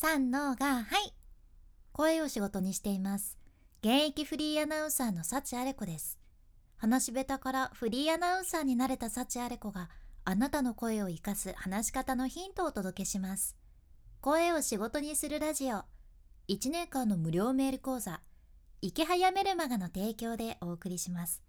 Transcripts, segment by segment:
三のがはい。声を仕事にしています。現役フリーアナウンサーの幸あれ子です。話し下手からフリーアナウンサーになれた幸あれ子があなたの声を生かす話し方のヒントをお届けします。声を仕事にするラジオ。1年間の無料メール講座。池早メルマガの提供でお送りします。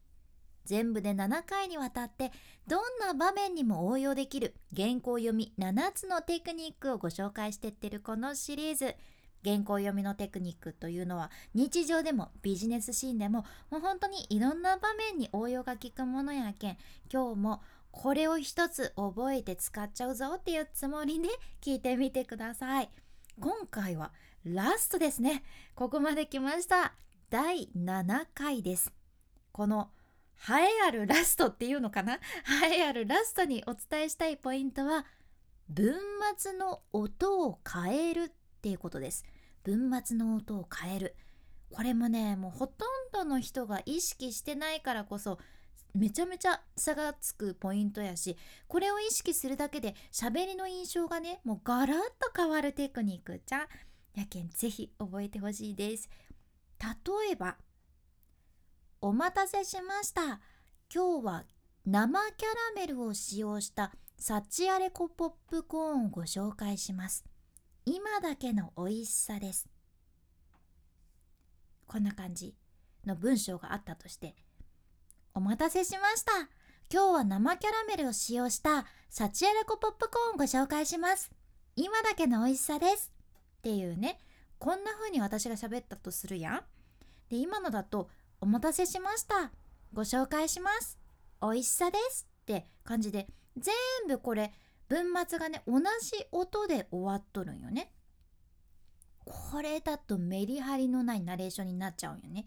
全部で7回にわたってどんな場面にも応用できる原稿読み7つのテクニックをご紹介してってるこのシリーズ。原稿読みのテクニックというのは日常でもビジネスシーンでももう本当にいろんな場面に応用が効くものやけん今日もこれを一つ覚えて使っちゃうぞっていうつもりで聞いてみてください。今回はラストですね。ここまで来ました。第7回です。この栄えあるラストっていうのかな？栄えあるラストにお伝えしたいポイントは文末の音を変えるっていうことです。文末の音を変える。これもねもうほとんどの人が意識してないからこそめちゃめちゃ差がつくポイントやしこれを意識するだけで喋りの印象がねもうガラッと変わるテクニックじゃやけんぜひ覚えてほしいです。例えばお待たせしました。今日は生キャラメルを使用したサチアレコポップコーンをご紹介します。今だけの美味しさです。こんな感じの文章があったとしてお待たせしました。今日は生キャラメルを使用したサチアレコポップコーンをご紹介します。今だけの美味しさです。っていうねこんな風に私が喋ったとするやん。で今のだとお待たせしました。ご紹介します。美味しさですって感じで全部これ文末がね同じ音で終わっとるんよね。これだとメリハリのないナレーションになっちゃうんよね。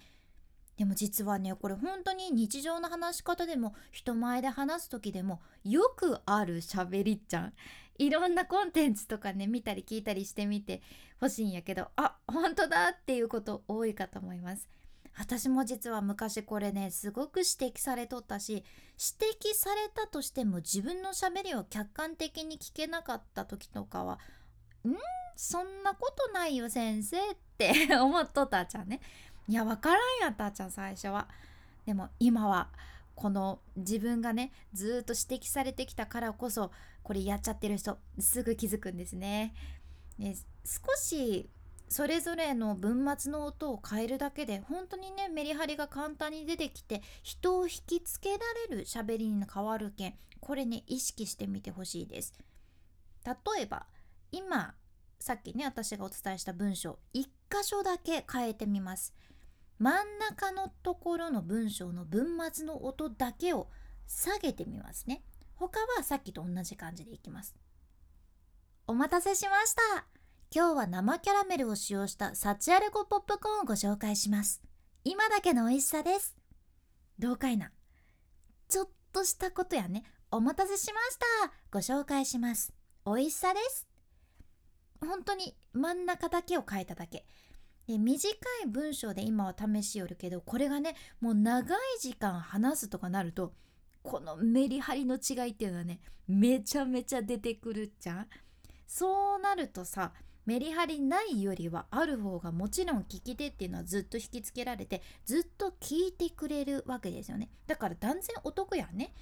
でも実はねこれ本当に日常の話し方でも人前で話す時でもよくある喋りっちゃん。いろんなコンテンツとかね見たり聞いたりしてみてほしいんやけどあ本当だっていうこと多いかと思います。私も実は昔これねすごく指摘されとったし指摘されたとしても自分のしゃべりを客観的に聞けなかった時とかは「ん？そんなことないよ先生」って 思っとったじゃんね。いや分からんやったじゃん最初は。でも今はこの自分がねずっと指摘されてきたからこそこれやっちゃってる人すぐ気づくんですね。ね少しそれぞれの文末の音を変えるだけで本当にねメリハリが簡単に出てきて人を引きつけられる喋りに変わるけんこれね意識してみてほしいです。例えば今さっきね私がお伝えした文章1箇所だけ変えてみます。真ん中のところの文章の文末の音だけを下げてみますね。他はさっきと同じ感じでいきます。お待たせしました。今日は生キャラメルを使用したサチアレコポップコーンをご紹介します。今だけの美味しさです。どうかいな。ちょっとしたことやね。お待たせしました。ご紹介します。美味しさです。本当に真ん中だけを変えただけ。で短い文章で今は試しよるけどこれがねもう長い時間話すとかなるとこのメリハリの違いっていうのはねめちゃめちゃ出てくるじゃん。そうなるとさメリハリないよりはある方がもちろん聞き手っていうのはずっと引きつけられてずっと聞いてくれるわけですよね。だから断然お得やね。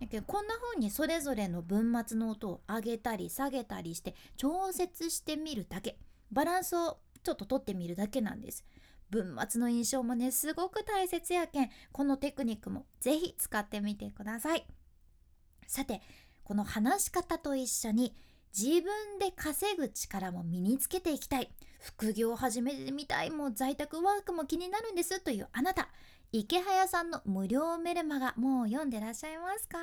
だけどこんな風にそれぞれの文末の音を上げたり下げたりして調節してみるだけ。バランスをちょっと取ってみるだけなんです。文末の印象もねすごく大切やけん。このテクニックもぜひ使ってみてください。さてこの話し方と一緒に自分で稼ぐ力も身につけていきたい。副業を始めてみたいもう在宅ワークも気になるんですというあなた。池早さんの無料メルマガもう読んでらっしゃいますか？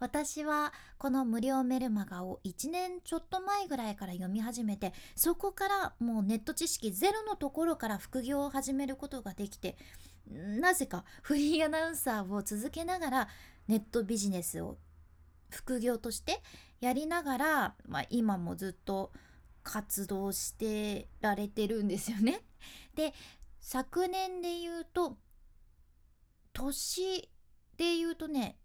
私はこの無料メルマガを1年ちょっと前ぐらいから読み始めてそこからもうネット知識ゼロのところから副業を始めることができてなぜかフリーアナウンサーを続けながらネットビジネスを副業としてやりながら、まあ、今もずっと活動してられてるんですよね。で昨年で言うと年で言うとね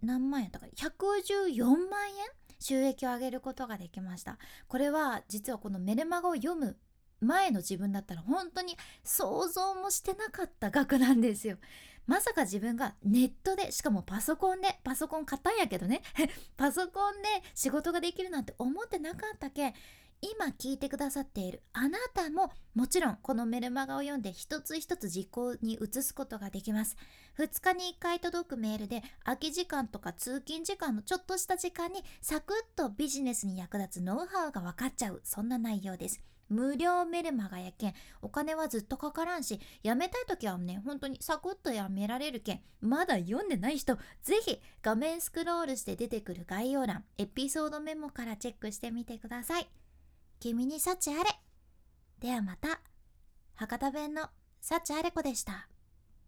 何万円だったか114万円収益を上げることができました。これは実はこのメルマガを読む前の自分だったら本当に想像もしてなかった額なんですよ。まさか自分がネットでしかもパソコンでパソコン買ったんやけどね。パソコンで仕事ができるなんて思ってなかったけん今聞いてくださっているあなたももちろんこのメルマガを読んで一つ一つ実行に移すことができます。2日に1回届くメールで空き時間とか通勤時間のちょっとした時間にサクッとビジネスに役立つノウハウが分かっちゃう。そんな内容です。無料メルマガやけんお金はずっとかからんしやめたい時はね本当にサクッとやめられるけんまだ読んでない人ぜひ画面スクロールして出てくる概要欄エピソードメモからチェックしてみてください。君に幸あれ。ではまた。博多弁の幸あれ子でした。